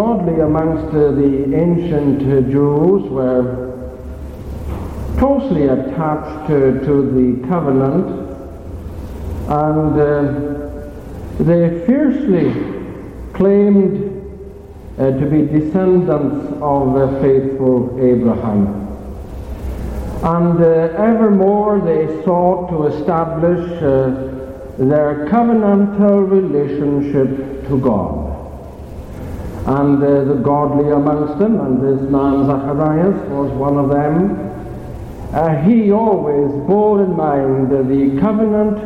godly amongst uh, the ancient uh, Jews were closely attached to, the covenant and uh, they fiercely claimed uh, to be descendants of the faithful Abraham. And uh, evermore they sought to establish uh, their covenantal relationship to God. And uh, the godly amongst them, and this man Zacharias was one of them, uh, he always bore in mind the covenant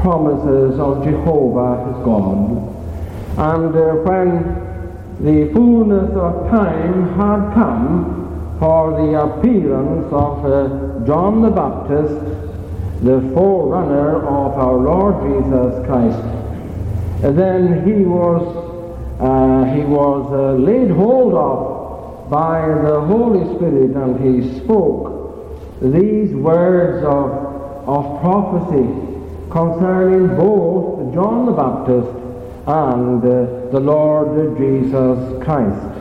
promises of Jehovah his God. And uh, when the fullness of time had come for the appearance of uh, John the Baptist, the forerunner of our Lord Jesus Christ, then he was, uh, he was uh, laid hold of by the Holy Spirit and he spoke these words of, of prophecy concerning both John the Baptist and uh, the Lord Jesus Christ.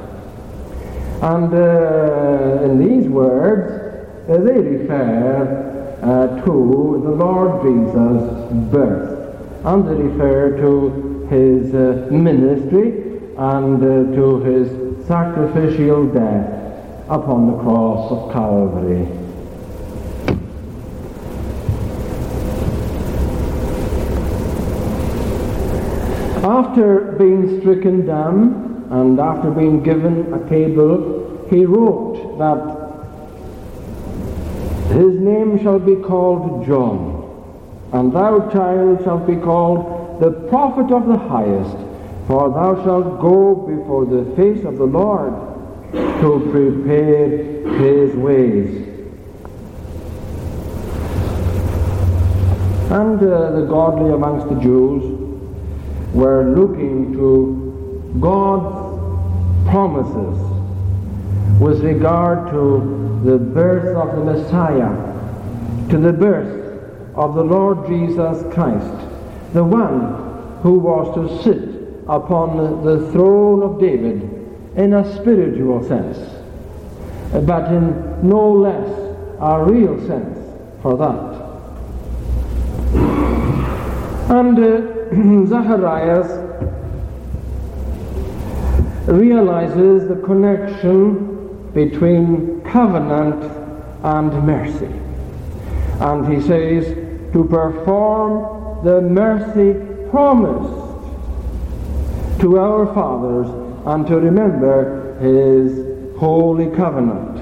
And uh, in these words, uh, they refer uh, to the Lord Jesus' birth, and they refer to his ministry and uh, to his sacrificial death upon the cross of Calvary. After being stricken down and after being given a table, he wrote that his name shall be called John, and thou, child, shalt be called the prophet of the highest, for thou shalt go before the face of the Lord to prepare his ways. And uh, the godly amongst the Jews were looking to God's promises with regard to the birth of the Messiah, to the birth of the Lord Jesus Christ, the one who was to sit upon the throne of David in a spiritual sense, but in no less a real sense for that. And uh, Zacharias realizes the connection between covenant and mercy. And he says, to perform the mercy promised to our fathers and to remember his holy covenant.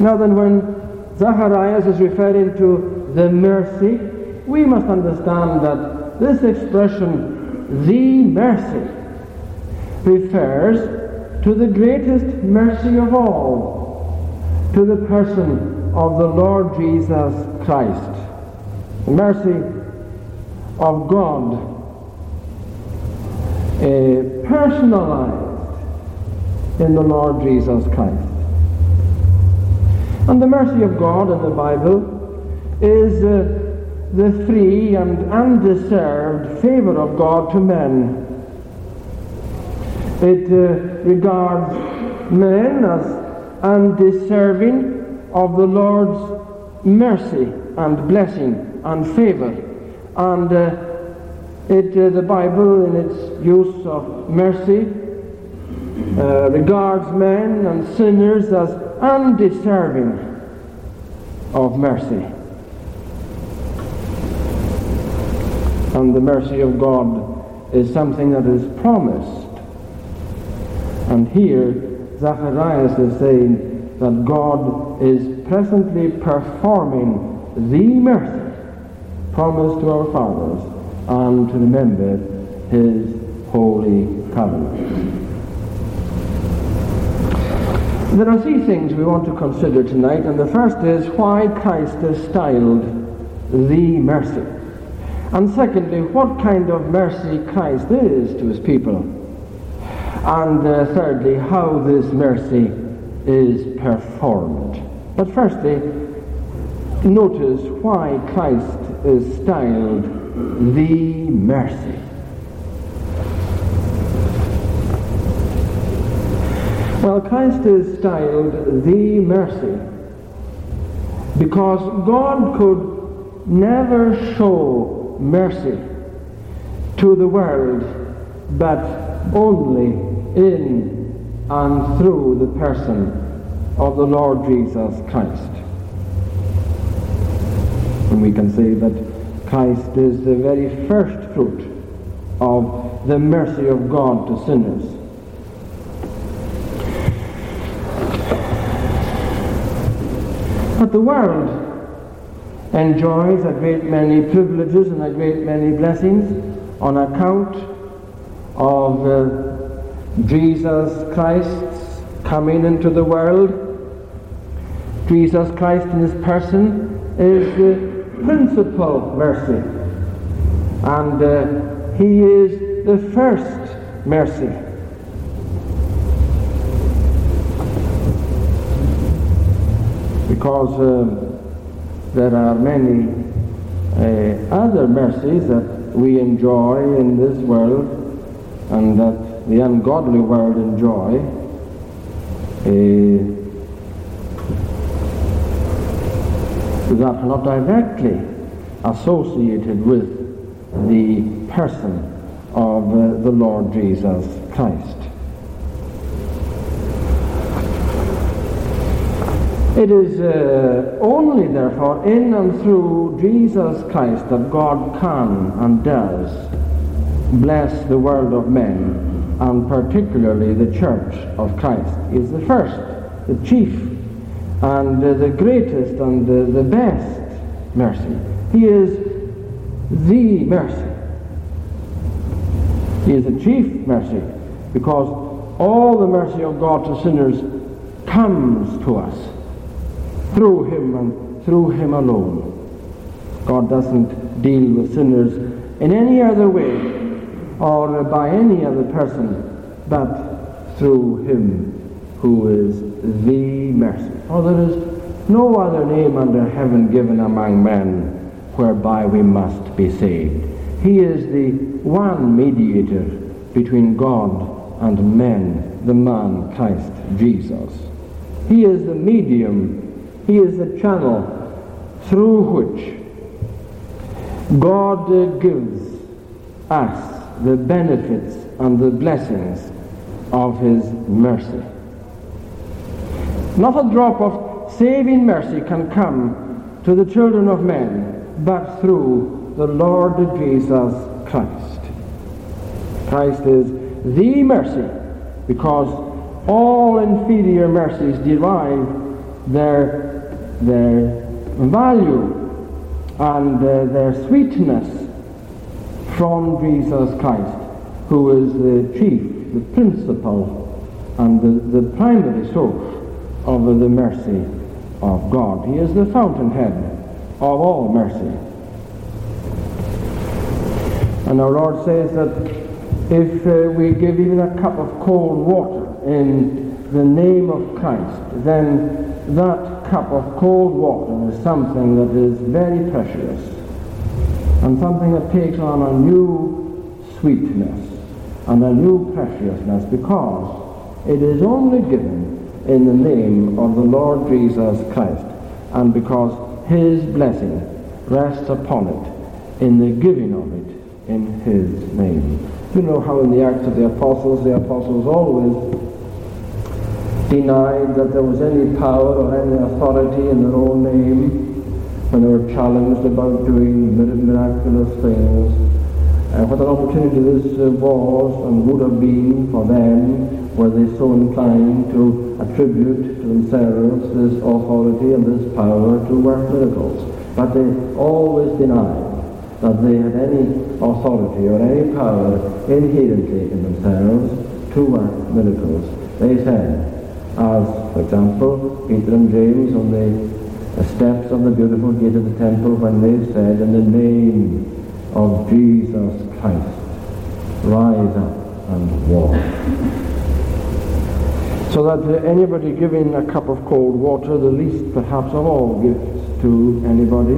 Now then, when Zacharias is referring to the mercy we must understand that this expression, the mercy, refers to the greatest mercy of all, to the person of the Lord Jesus Christ. The mercy of God, uh, personalized in the Lord Jesus Christ. And the mercy of God in the Bible is uh, the free and undeserved favor of God to men. It uh, regards men as undeserving of the Lord's mercy and blessing and favor. And uh, it, uh, the Bible, in its use of mercy, uh, regards men and sinners as undeserving of mercy. and the mercy of God is something that is promised. And here, Zacharias is saying that God is presently performing the mercy promised to our fathers and to remember his holy covenant. There are three things we want to consider tonight, and the first is why Christ is styled the mercy. And secondly, what kind of mercy Christ is to his people. And uh, thirdly, how this mercy is performed. But firstly, notice why Christ is styled the mercy. Well, Christ is styled the mercy because God could never show mercy to the world but only in and through the person of the Lord Jesus Christ. And we can say that Christ is the very first fruit of the mercy of God to sinners. But the world enjoys a great many privileges and a great many blessings on account of uh, Jesus Christ's coming into the world. Jesus Christ in his person is the principal mercy. And uh, he is the first mercy. because uh, there are many uh, other mercies that we enjoy in this world and that the ungodly world enjoy. Uh, that are not directly associated with the person of uh, the Lord Jesus Christ. It is uh, only, therefore, in and through Jesus Christ that God can and does bless the world of men, and particularly the church of Christ. Is the first, the chief, and the greatest and the best mercy. He is the mercy. He is the chief mercy because all the mercy of God to sinners comes to us through him and through him alone. God doesn't deal with sinners in any other way or by any other person but through him who is the mercy. For there is no other name under heaven given among men whereby we must be saved. He is the one mediator between God and men, the man Christ Jesus. He is the medium he is the channel through which God gives us the benefits and the blessings of His mercy. Not a drop of saving mercy can come to the children of men but through the Lord Jesus Christ. Christ is the mercy because all inferior mercies derive their their value and uh, their sweetness from Jesus Christ, who is the chief, the principal, and the, the primary source of the mercy of God. He is the fountainhead of all mercy. And our Lord says that if uh, we give even a cup of cold water in the name of Christ, then that cup of cold water is something that is very precious and something that takes on a new sweetness and a new preciousness because it is only given in the name of the Lord Jesus Christ and because his blessing rests upon it in the giving of it in his name. You know how in the Acts of the Apostles, the apostles always denied that there was any power or any authority in their own name when they were challenged about doing miraculous things. Uh, what an opportunity this uh, was and would have been for them were they so inclined to attribute to themselves this authority and this power to work miracles. But they always denied that they had any authority or any power inherently in themselves to work miracles. They said, as, for example, Peter and James on the steps of the beautiful gate of the temple when they said, In the name of Jesus Christ, rise up and walk. So that anybody giving a cup of cold water, the least perhaps of all gifts to anybody,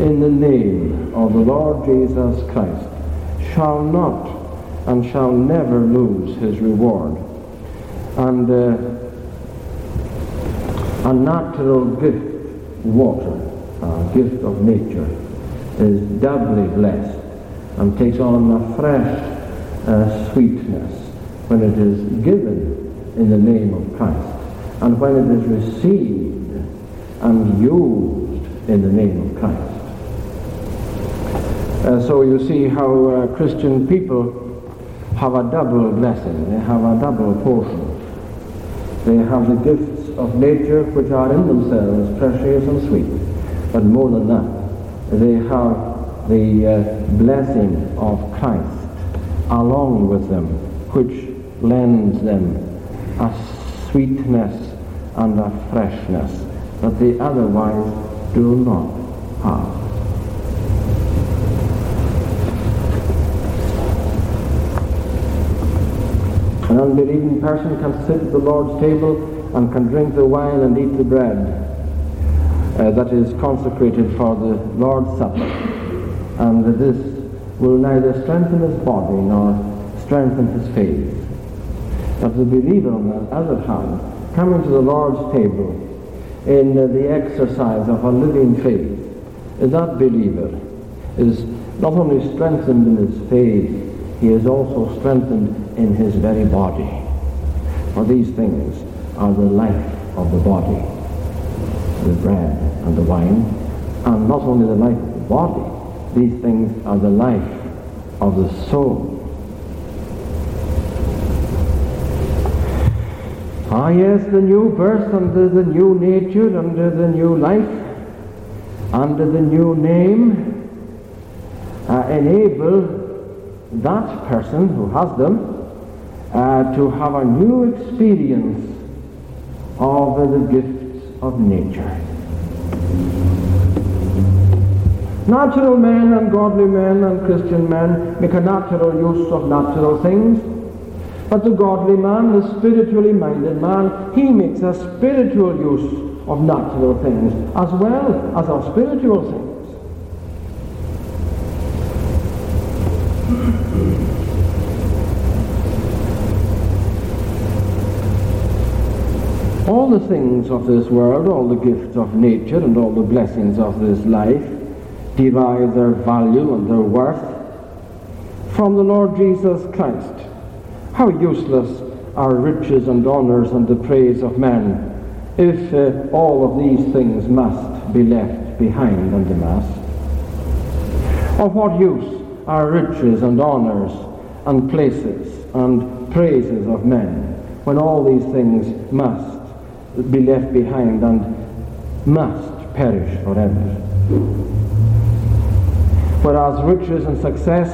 in the name of the Lord Jesus Christ, shall not and shall never lose his reward. And uh, a natural gift, water, a gift of nature, is doubly blessed and takes on a fresh uh, sweetness when it is given in the name of Christ and when it is received and used in the name of Christ. Uh, so you see how uh, Christian people have a double blessing, they have a double portion. They have the gifts of nature which are in themselves precious and sweet, but more than that, they have the uh, blessing of Christ along with them, which lends them a sweetness and a freshness that they otherwise do not have. An unbelieving person can sit at the Lord's table and can drink the wine and eat the bread uh, that is consecrated for the Lord's Supper. And this will neither strengthen his body nor strengthen his faith. But the believer, on the other hand, coming to the Lord's table in the exercise of a living faith, that believer is not only strengthened in his faith, he is also strengthened in his very body. For these things are the life of the body, the bread and the wine, and not only the life of the body, these things are the life of the soul. Ah, yes, the new birth under the new nature, under the new life, under the new name, uh, enable that person who has them uh, to have a new experience of uh, the gifts of nature. Natural men and godly men and Christian men make a natural use of natural things. But the godly man, the spiritually minded man, he makes a spiritual use of natural things as well as of spiritual things. all the things of this world, all the gifts of nature and all the blessings of this life derive their value and their worth from the Lord Jesus Christ. How useless are riches and honours and the praise of men if uh, all of these things must be left behind and the mass. Of what use are riches and honours and places and praises of men when all these things must be left behind and must perish forever. Whereas riches and success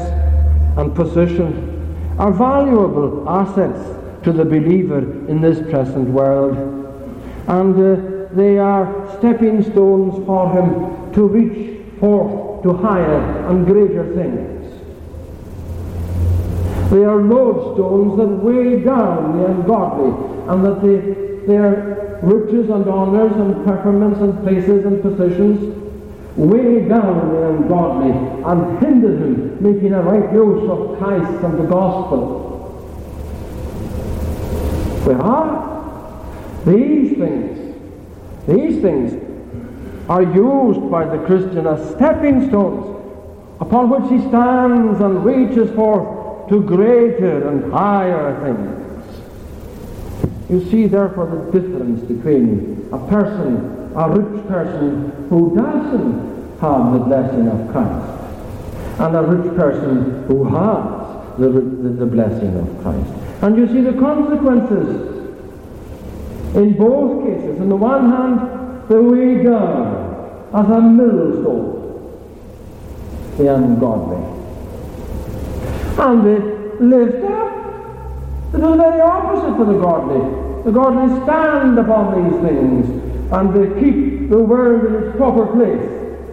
and position are valuable assets to the believer in this present world, and uh, they are stepping stones for him to reach forth to higher and greater things. They are lodestones that weigh down the ungodly, and that they, are riches and honors and preferments and places and positions weigh down the ungodly and hinder him making a right use of Christ and the gospel. Where are these things? These things are used by the Christian as stepping stones upon which he stands and reaches forth to greater and higher things. You see, therefore, the difference between a person, a rich person who doesn't have the blessing of Christ, and a rich person who has the, the, the blessing of Christ. And you see the consequences in both cases. On the one hand, the way down as a millstone, the ungodly. And the lift up the very opposite to the godly. The godly stand upon these things and they keep the world in its proper place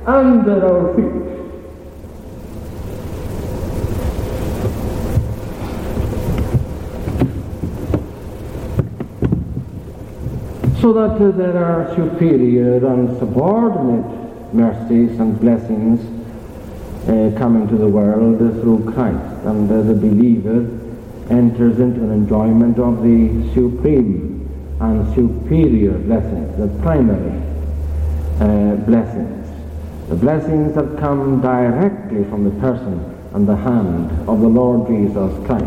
under our feet. So that uh, there are superior and subordinate mercies and blessings uh, coming to the world uh, through Christ, and uh, the believer enters into an enjoyment of the supreme and superior blessings, the primary uh, blessings, the blessings that come directly from the person and the hand of the Lord Jesus Christ.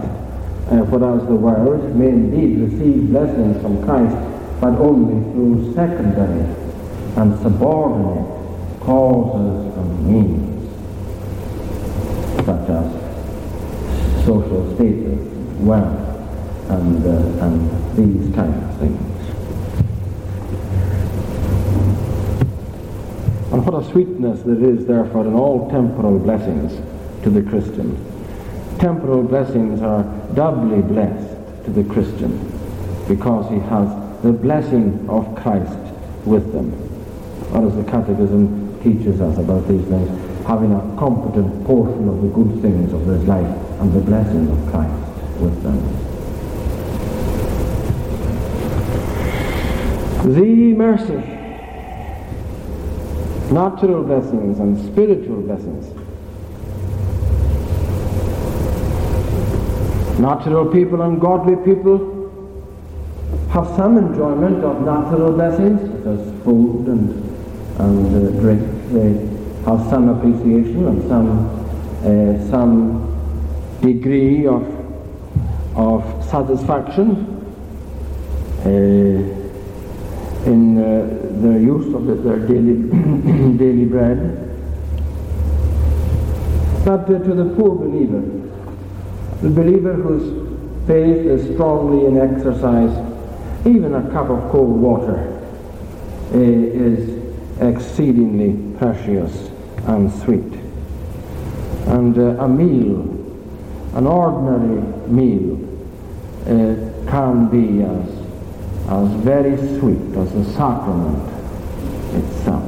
Uh, whereas the world may indeed receive blessings from Christ, but only through secondary and subordinate causes and means, such as social status, wealth, and, uh, and these kind of things. And what a sweetness there is, therefore, in all temporal blessings to the Christian. Temporal blessings are doubly blessed to the Christian because he has the blessing of Christ with them. Or as the Catechism teaches us about these things, having a competent portion of the good things of this life and the blessing of Christ with them. The mercy natural blessings and spiritual blessings. Natural people and godly people have some enjoyment of natural blessings, such as food and, and uh, drink. They have some appreciation and some, uh, some degree of, of satisfaction. Uh, in uh, the use of the, their daily, daily bread. But uh, to the poor believer, the believer whose faith is strongly in exercise, even a cup of cold water uh, is exceedingly precious and sweet. And uh, a meal, an ordinary meal, uh, can be as as very sweet as the sacrament itself.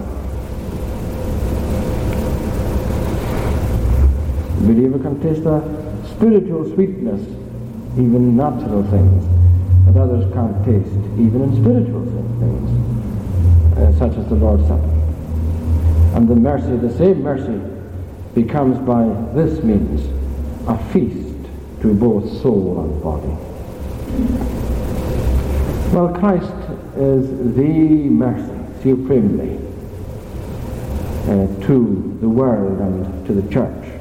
The believer can taste a spiritual sweetness, even in natural things, that others can't taste, even in spiritual things, uh, such as the Lord's Supper. And the mercy, the same mercy, becomes by this means a feast to both soul and body. Well, Christ is the mercy supremely uh, to the world and to the church.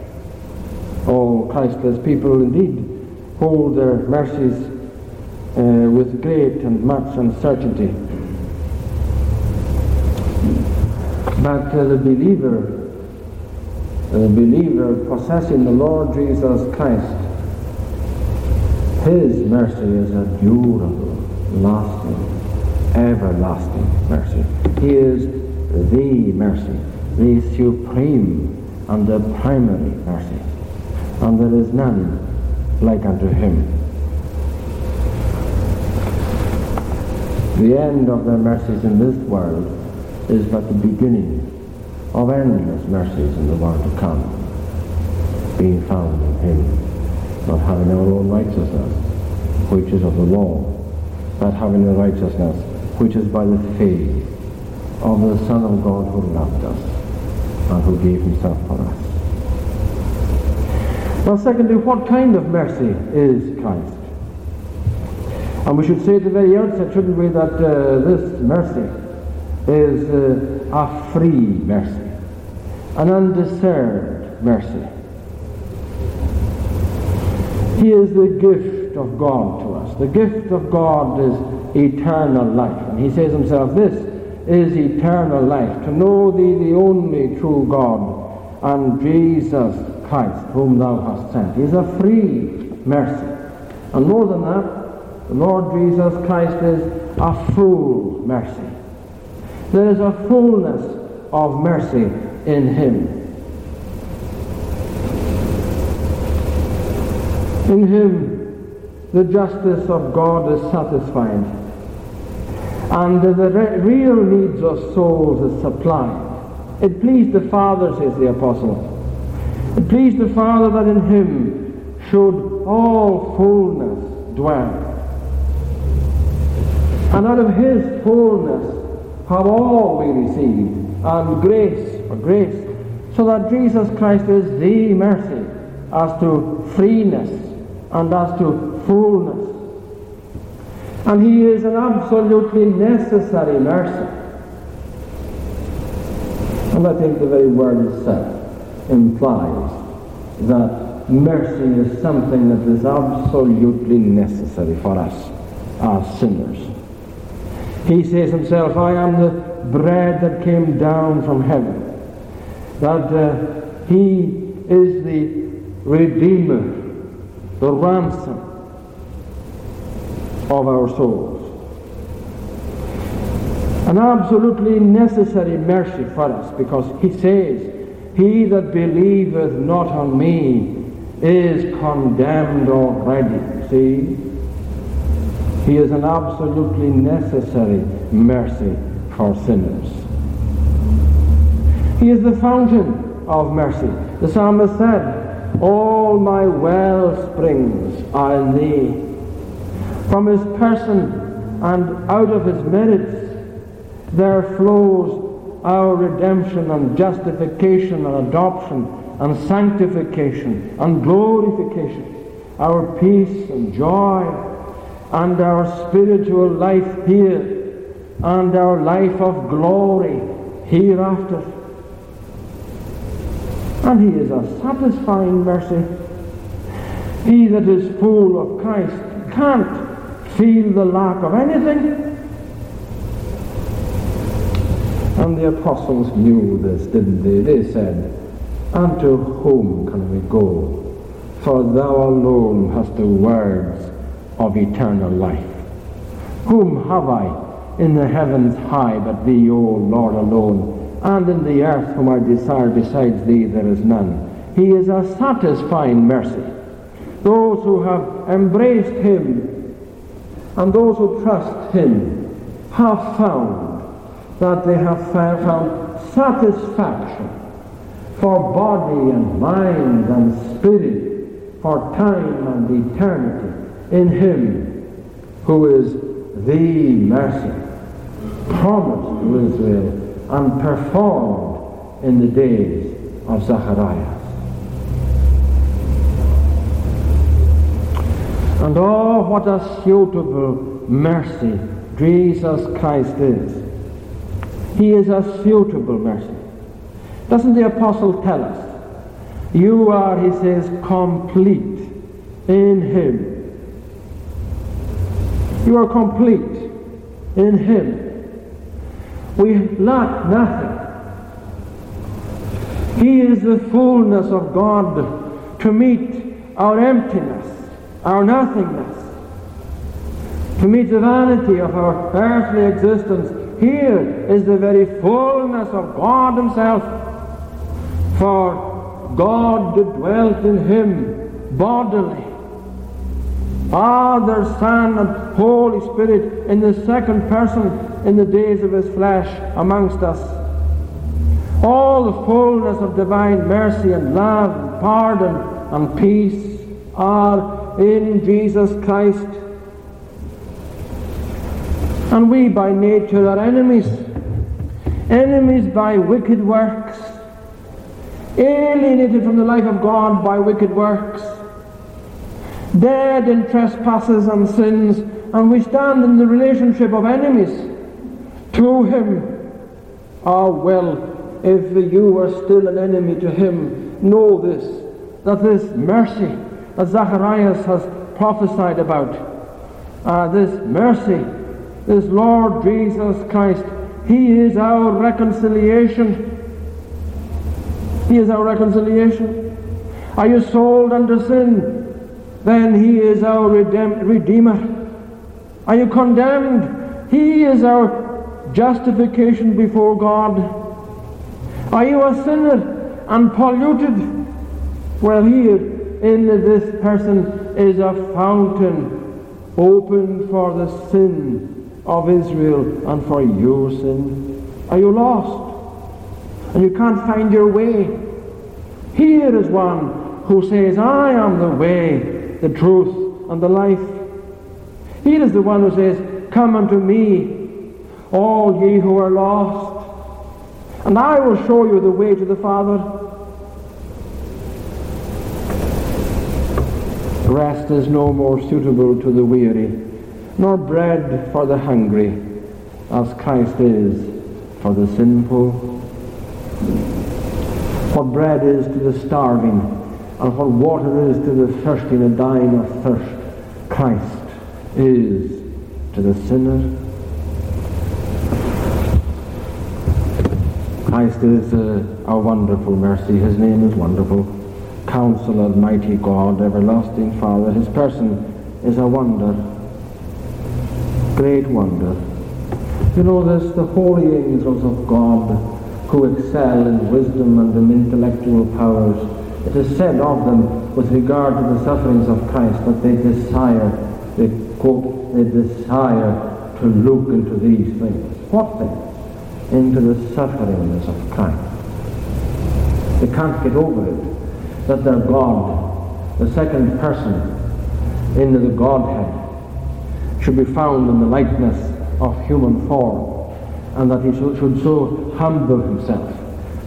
All Christless people indeed hold their mercies uh, with great and much uncertainty. But uh, the believer, the believer possessing the Lord Jesus Christ, his mercy is a durable lasting, everlasting mercy. He is the mercy, the supreme and the primary mercy. And there is none like unto him. The end of their mercies in this world is but the beginning of endless mercies in the world to come, being found in him, not having our own righteousness, which is of the law, having the righteousness which is by the faith of the Son of God who loved us and who gave himself for us. Well, secondly, what kind of mercy is Christ? And we should say at the very outset, shouldn't we, that uh, this mercy is uh, a free mercy, an undeserved mercy. He is the gift of God to us. The gift of God is eternal life. And he says himself, This is eternal life, to know thee, the only true God, and Jesus Christ, whom thou hast sent. He is a free mercy. And more than that, the Lord Jesus Christ is a full mercy. There is a fullness of mercy in him. In him, the justice of God is satisfied, and the re- real needs of souls is supplied. It pleased the Father, says the Apostle. It pleased the Father that in him should all fullness dwell. And out of his fullness have all we received, and grace for grace, so that Jesus Christ is the mercy as to freeness and as to fullness. And he is an absolutely necessary mercy. And I think the very word itself implies that mercy is something that is absolutely necessary for us as sinners. He says himself, I am the bread that came down from heaven. That uh, he is the Redeemer, the ransom of our souls. An absolutely necessary mercy for us because he says, He that believeth not on me is condemned already. See? He is an absolutely necessary mercy for sinners. He is the fountain of mercy. The psalmist said, All my well springs are in thee. From his person and out of his merits there flows our redemption and justification and adoption and sanctification and glorification, our peace and joy and our spiritual life here and our life of glory hereafter. And he is a satisfying mercy. He that is full of Christ can't feel the lack of anything. And the apostles knew this, didn't they? They said, Unto whom can we go? For thou alone hast the words of eternal life. Whom have I in the heavens high, but thee, O Lord, alone, and in the earth whom I desire besides thee there is none. He is a satisfying mercy. Those who have embraced him and those who trust him have found that they have found satisfaction for body and mind and spirit, for time and eternity in him who is the mercy promised to Israel and performed in the days of Zacharias. And oh, what a suitable mercy Jesus Christ is. He is a suitable mercy. Doesn't the apostle tell us? You are, he says, complete in him. You are complete in him. We lack nothing. He is the fullness of God to meet our emptiness, our nothingness, to meet the vanity of our earthly existence. Here is the very fullness of God Himself. For God dwelt in Him bodily. Father, Son, and Holy Spirit in the second person in the days of his flesh amongst us. All the fullness of divine mercy and love and pardon and peace are in Jesus Christ. And we by nature are enemies, enemies by wicked works, alienated from the life of God by wicked works, dead in trespasses and sins, and we stand in the relationship of enemies to him. Ah, well, if you are still an enemy to him, know this, that this mercy that Zacharias has prophesied about, uh, this mercy, this Lord Jesus Christ, he is our reconciliation. He is our reconciliation. Are you sold under sin? Then he is our redeemer. Are you condemned? He is our justification before God? Are you a sinner and polluted? Well, here in this person is a fountain open for the sin of Israel and for your sin. Are you lost? And you can't find your way? Here is one who says, I am the way, the truth, and the life. Here is the one who says, Come unto me, all ye who are lost, and I will show you the way to the Father. Rest is no more suitable to the weary, nor bread for the hungry, as Christ is for the sinful. What bread is to the starving, and what water is to the thirsty and dying of thirst, Christ is to the sinner. Christ is a, a wonderful mercy. His name is wonderful. Counselor, mighty God, everlasting Father. His person is a wonder. Great wonder. You know this, the holy angels of God who excel in wisdom and in intellectual powers. It is said of them with regard to the sufferings of Christ that they desire, they quote, they desire to look into these things. What things? Into the sufferings of Christ. They can't get over it that their God, the second person in the Godhead, should be found in the likeness of human form, and that he should, so humble himself,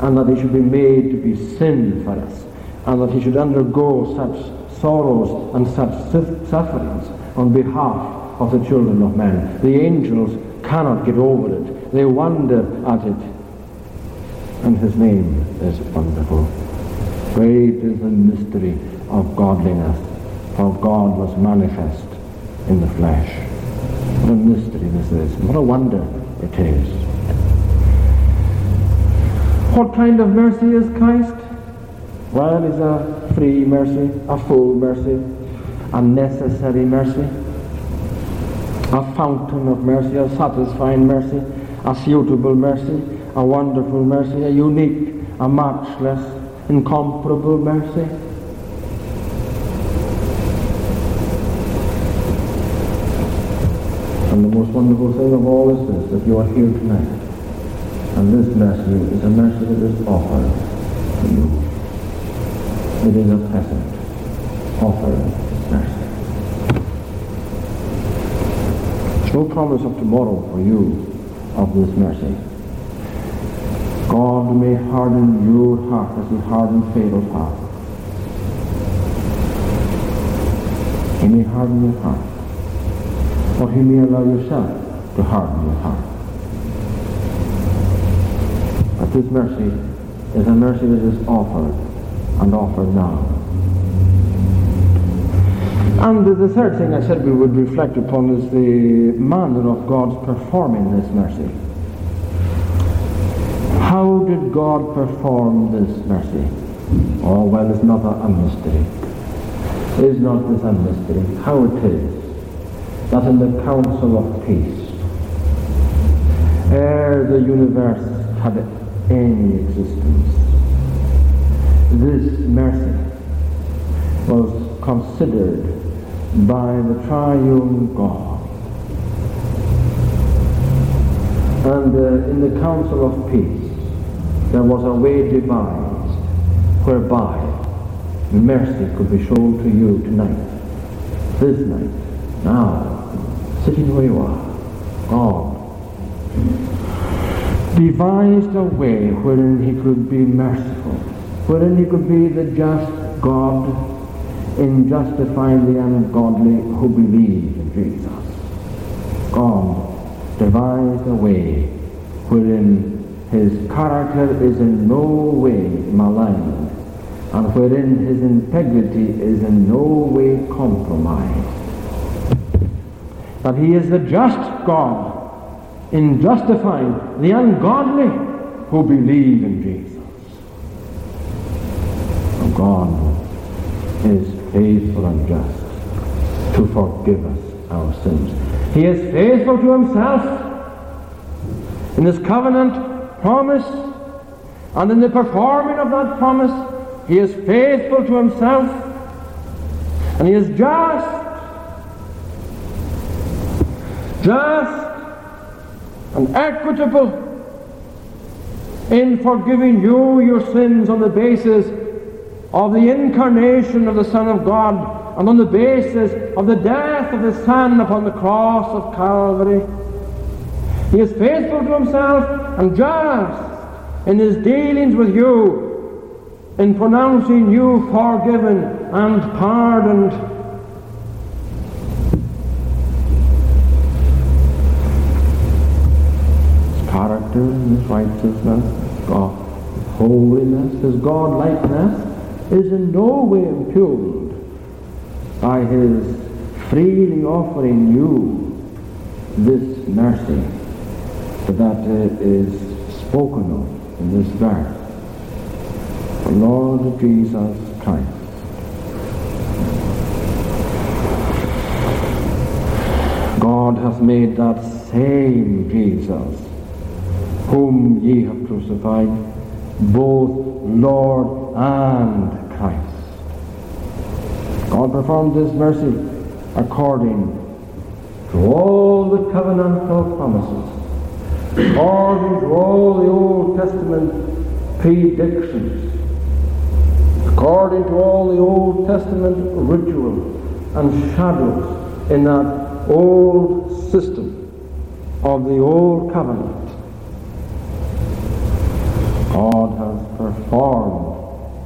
and that he should be made to be sin for us, and that he should undergo such sorrows and such sufferings on behalf of the children of men. The angels cannot get over it. They wonder at it. And his name is wonderful. Great is the mystery of godliness, for God was manifest in the flesh. What a mystery this is. What a wonder it is. What kind of mercy is Christ? Well, it's a free mercy, a full mercy, a necessary mercy, a fountain of mercy, a satisfying mercy, a suitable mercy, a wonderful mercy, a unique, a matchless, incomparable mercy. And the most wonderful thing of all is this, that you are here tonight. And this mercy is a mercy that is offered to you. It is a present, offered mercy. There's no promise of tomorrow for you of this mercy. God may harden your heart as he hardened Pharaoh's heart. He may harden your heart. Or he may allow yourself to harden your heart. But this mercy is a mercy that is offered and offered now. And the third thing I said we would reflect upon is the manner of God's performing this mercy. How did God perform this mercy? Oh, well, it's not a, mystery. Is not this a mystery? How it is that in the council of peace, ere the universe had any existence, this mercy was considered by the triune God. And uh, in the council of peace, there was a way devised whereby mercy could be shown to you tonight, this night, now, sitting where you are. God devised a way wherein he could be merciful, wherein he could be the just God in justifying the ungodly who believe in Jesus. God devised a way wherein his character is in no way maligned, and wherein his integrity is in no way compromised. But he is the just God in justifying the ungodly who believe in Jesus. God is faithful and just to forgive us our sins. He is faithful to himself in his covenant promise, and in the performing of that promise, he is faithful to himself, and he is just, just and equitable in forgiving you your sins on the basis of the incarnation of the Son of God and on the basis of the death of the Son upon the cross of Calvary. He is faithful to Himself and just in His dealings with you in pronouncing you forgiven and pardoned. His character and his righteousness, God, his holiness, his godlikeness is in no way impugned by his freely offering you this mercy that uh, is spoken of in this verse. The Lord Jesus Christ. God hath made that same Jesus, whom ye have crucified, both Lord and Christ. God performed this mercy according to all the covenantal promises, according to all the Old Testament predictions, according to all the Old Testament ritual and shadows in that old system of the old covenant. God has performed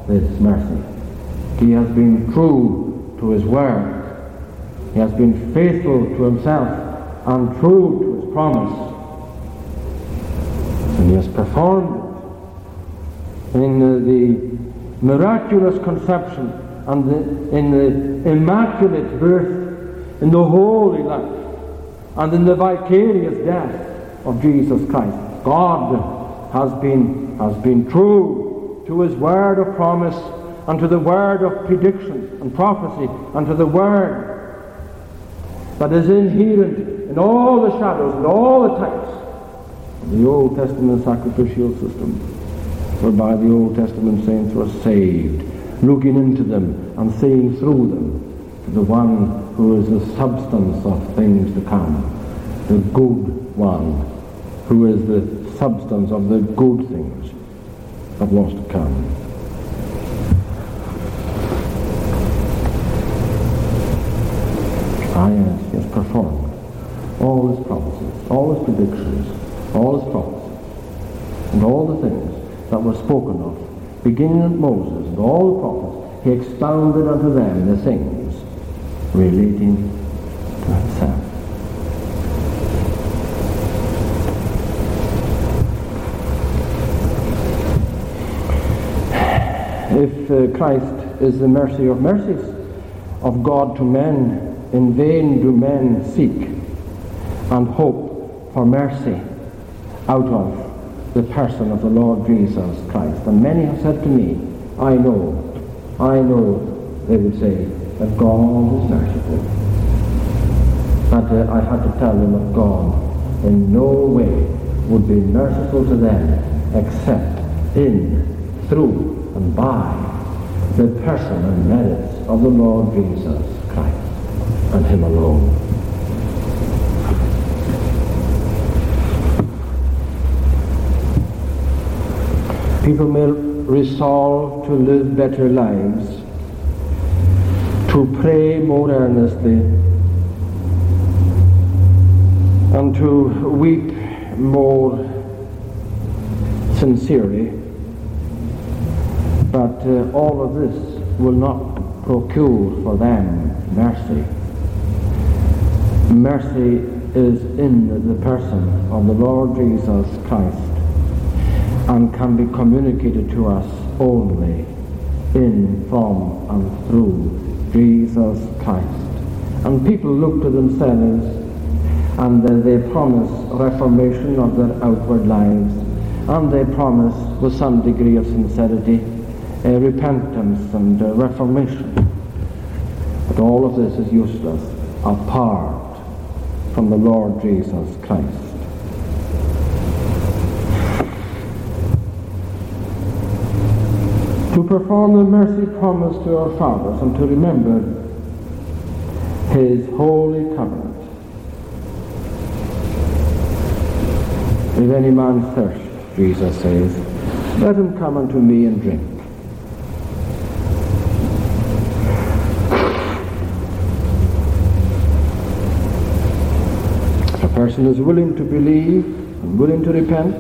this mercy. He has been true to his word. He has been faithful to himself and true to his promise. And he has performed it in the miraculous conception and the, in the immaculate birth in the holy life, and in the vicarious death of Jesus Christ. God has been, has been true to his word of promise and to the word of prediction and prophecy and to the word that is inherent in all the shadows and all the types of the Old Testament sacrificial system, whereby the Old Testament saints were saved, looking into them and seeing through them to the one who is the substance of things to come, the good one, who is the substance of the good things of to come. Ah, has performed all his promises, all his predictions, all his prophecies, and all the things that were spoken of, beginning at Moses and all the prophets, he expounded unto them the things relating to himself. If uh, Christ is the mercy of mercies of God to men, in vain do men seek and hope for mercy out of the person of the Lord Jesus Christ. And many have said to me, I know, I know, they would say, that God is merciful. But uh, I had to tell them that God in no way would be merciful to them except in, through, and by the person and merits of the Lord Jesus Christ and Him alone. People may resolve to live better lives to pray more earnestly and to weep more sincerely. But uh, all of this will not procure for them mercy. Mercy is in the person of the Lord Jesus Christ and can be communicated to us only in, from, and through Jesus Christ. And people look to themselves and they promise reformation of their outward lives and they promise with some degree of sincerity repentance and reformation. But all of this is useless apart from the Lord Jesus Christ. to perform the mercy promised to our fathers and to remember his holy covenant. If any man thirst, Jesus says, let him come unto me and drink. Person is willing to believe and willing to repent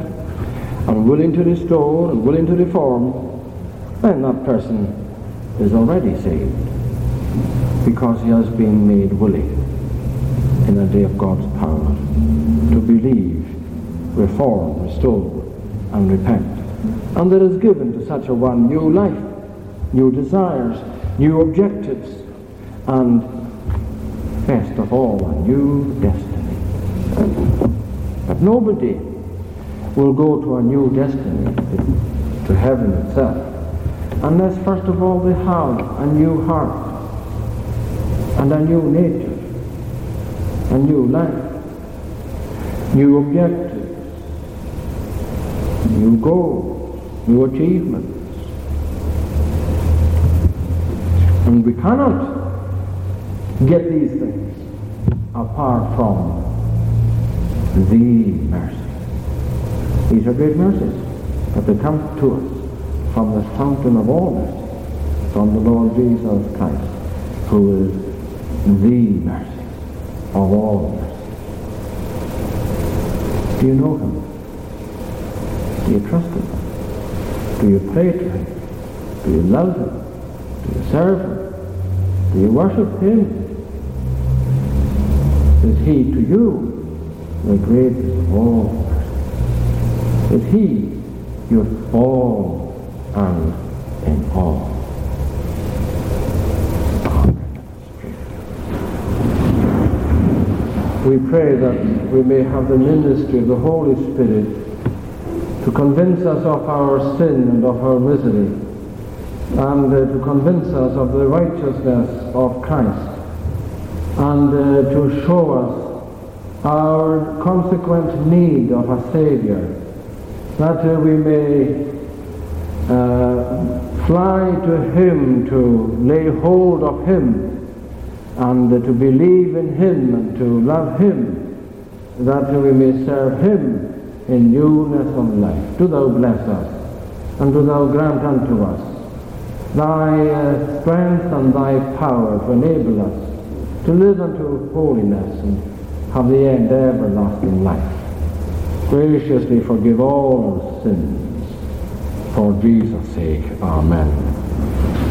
and willing to restore and willing to reform, then that person is already saved because he has been made willing in the day of God's power to believe reform, restore, and repent. And there is given to such a one new life, new desires, new objectives, and best of all, a new destiny. Nobody will go to a new destiny, to heaven itself, unless first of all they have a new heart and a new nature, a new life, new objectives, new goals, new achievements. And we cannot get these things apart from the mercy. These are great mercies, but they come to us from the fountain of all mercy, from the Lord Jesus Christ, who is the mercy of all mercy. Do you know him? Do you trust him? Do you pray to him? Do you love him? Do you serve him? Do you worship him? Is he to you the greatest of all? Is he your all and in all? we pray that we may have the ministry of the Holy Spirit to convince us of our sin and of our misery, and uh, to convince us of the righteousness of Christ, and uh, to show us our consequent need of a Saviour, that uh, we may uh, fly to Him to lay hold of Him and to believe in Him and to love Him, that we may serve Him in newness of life. Do Thou bless us, and do Thou grant unto us Thy uh, strength and Thy power to enable us to live unto holiness have the end everlasting life. Graciously forgive all our sins. For Jesus' sake, Amen.